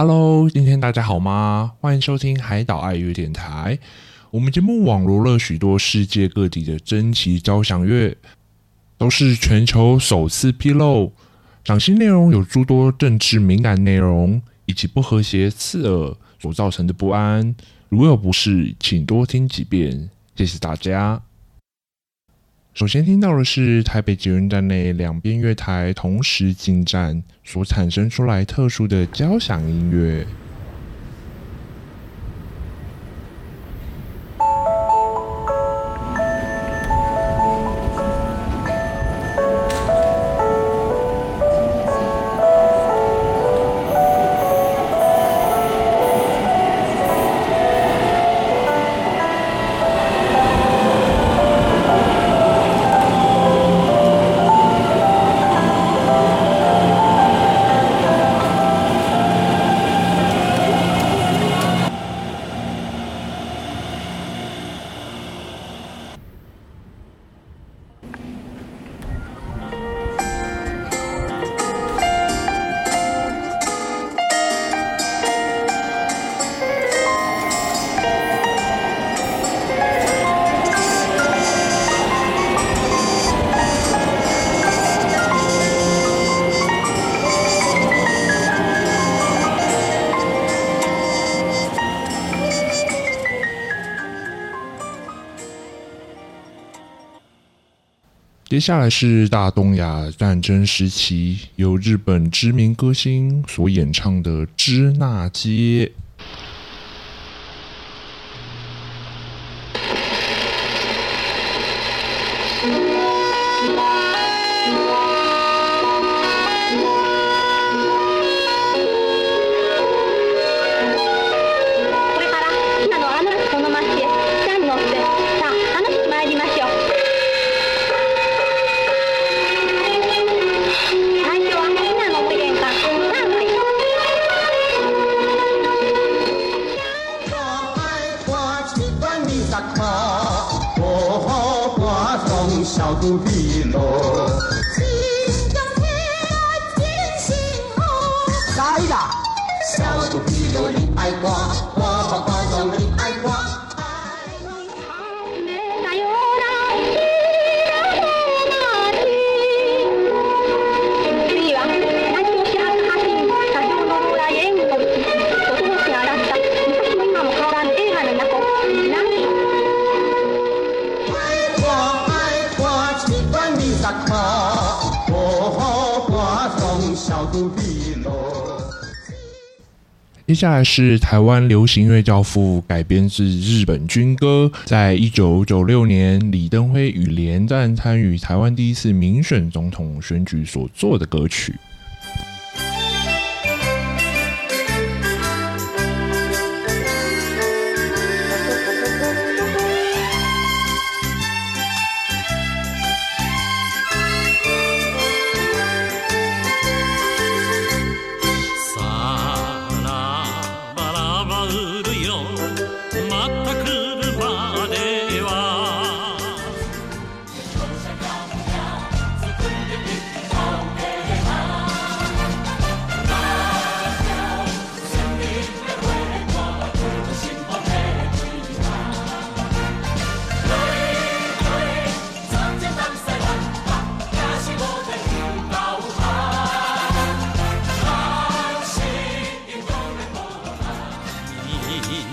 Hello，今天大家好吗？欢迎收听海岛爱乐电台。我们节目网罗了许多世界各地的珍奇交响乐，都是全球首次披露。赏析内容有诸多政治敏感内容，以及不和谐刺耳所造成的不安。如有不适，请多听几遍。谢谢大家。首先听到的是台北捷运站内两边月台同时进站所产生出来特殊的交响音乐。接下来是大东亚战争时期由日本知名歌星所演唱的《支那街》。Saudi 接下来是台湾流行乐教父改编自日本军歌，在一九九六年李登辉与连战参与台湾第一次民选总统选举所做的歌曲。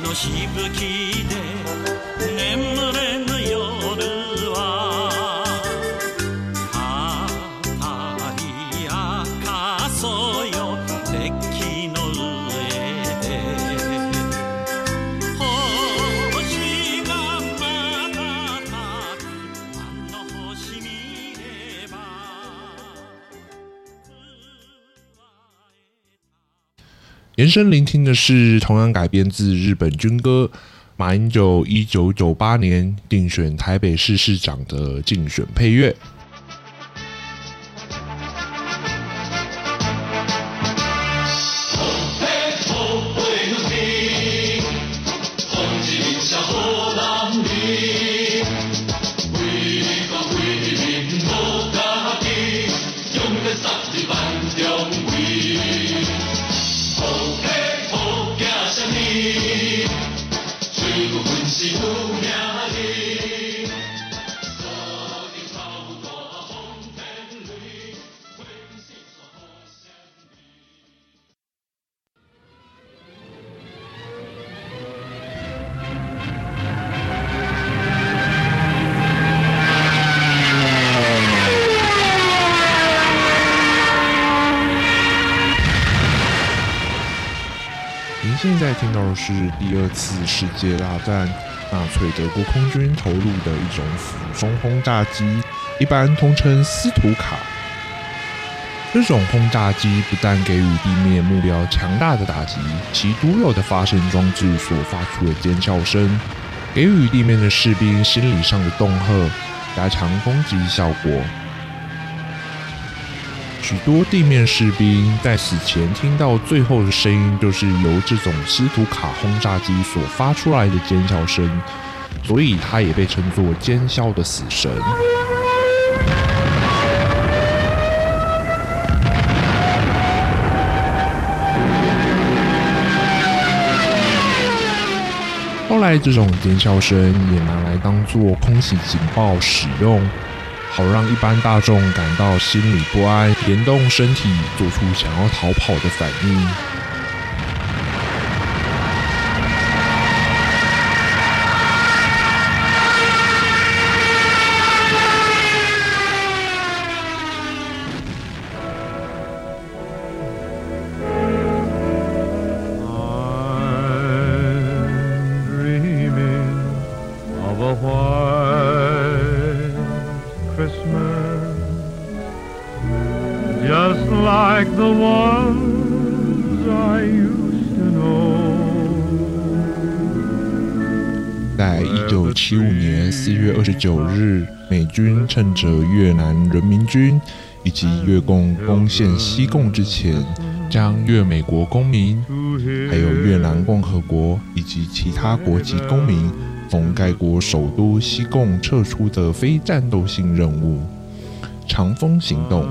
のしぶきで眠れぬ夜延伸聆听的是同样改编自日本军歌，马英九一九九八年定选台北市市长的竞选配乐。您现在听到的是第二次世界大战纳粹德国空军投入的一种俯冲轰炸机，一般通称斯图卡。这种轰炸机不但给予地面目标强大的打击，其独有的发声装置所发出的尖叫声，给予地面的士兵心理上的恫吓，加强攻击效果。许多地面士兵在死前听到最后的声音，就是由这种斯图卡轰炸机所发出来的尖叫声，所以它也被称作“尖啸的死神”。后来，这种尖啸声也拿来当做空袭警报使用。好让一般大众感到心里不安，联动身体，做出想要逃跑的反应。在一九七五年四月二十九日，美军趁着越南人民军以及越共攻陷西贡之前，将越美国公民、还有越南共和国以及其他国籍公民从该国首都西贡撤出的非战斗性任务——长风行动。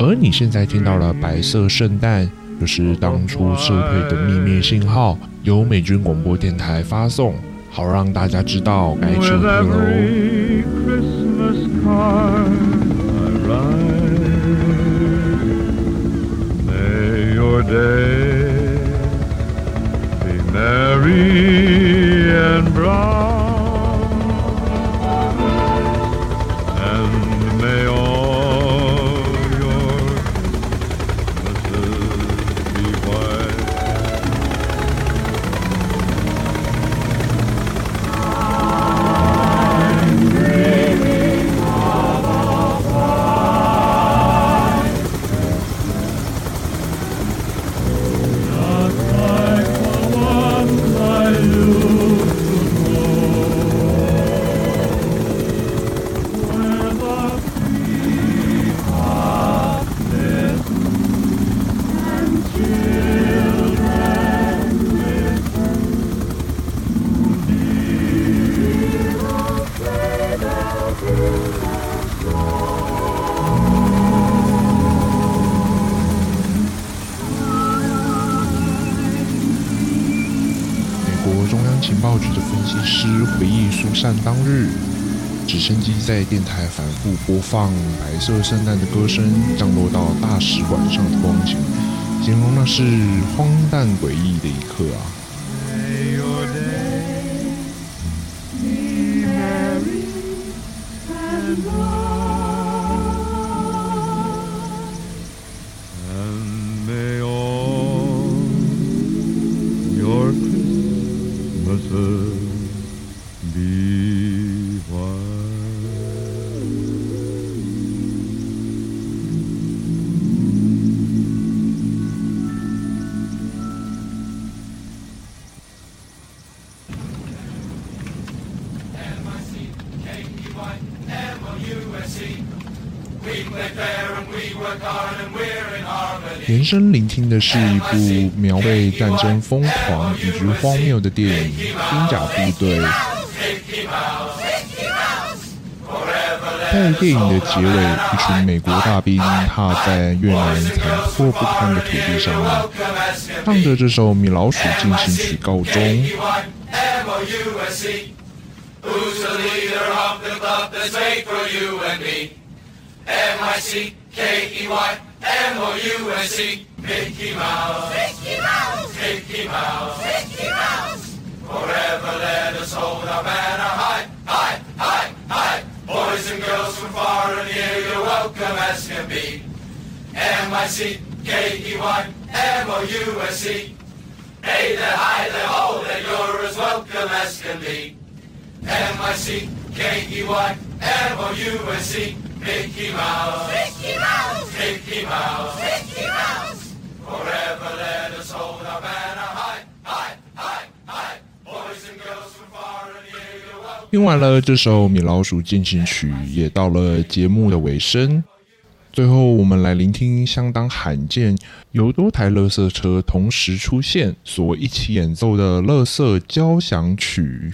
而你现在听到了白色圣诞，就是当初撤退的秘密信号，由美军广播电台发送，好让大家知道该撤退喽。中央情报局的分析师回忆疏散当日，直升机在电台反复播放《白色圣诞》的歌声，降落到大使馆上的光景，形容那是荒诞诡异的一刻啊。延伸聆听的是一部描绘战争疯狂以及荒谬的电影《兵甲部队》。在电影的结尾，一群美国大兵踏在越南残破不堪的土地上面，唱着这首《米老鼠进行曲》告终。M O U S E Mickey Mouse. Mickey Mouse. Mickey Mouse. Mickey Mouse. Forever let us hold our banner. High high high high Boys and girls from far and near you're welcome as can be. M I C K E Y M O U S E Hey there, hi there, ho there, you're as welcome as can be. M-I-C, K-E-Y, M-O-U-S-E, Mickey Mouse. Mickey Mouse. Mickey Mouse. Mickey Mouse. Forever let us hold our banner high, high, high, high. Boys and girls from far and near, you're welcome. 听完了这首《米老鼠进行曲》，也到了节目的尾声。最后，我们来聆听相当罕见由多台垃圾车同时出现所一起演奏的《垃圾交响曲》。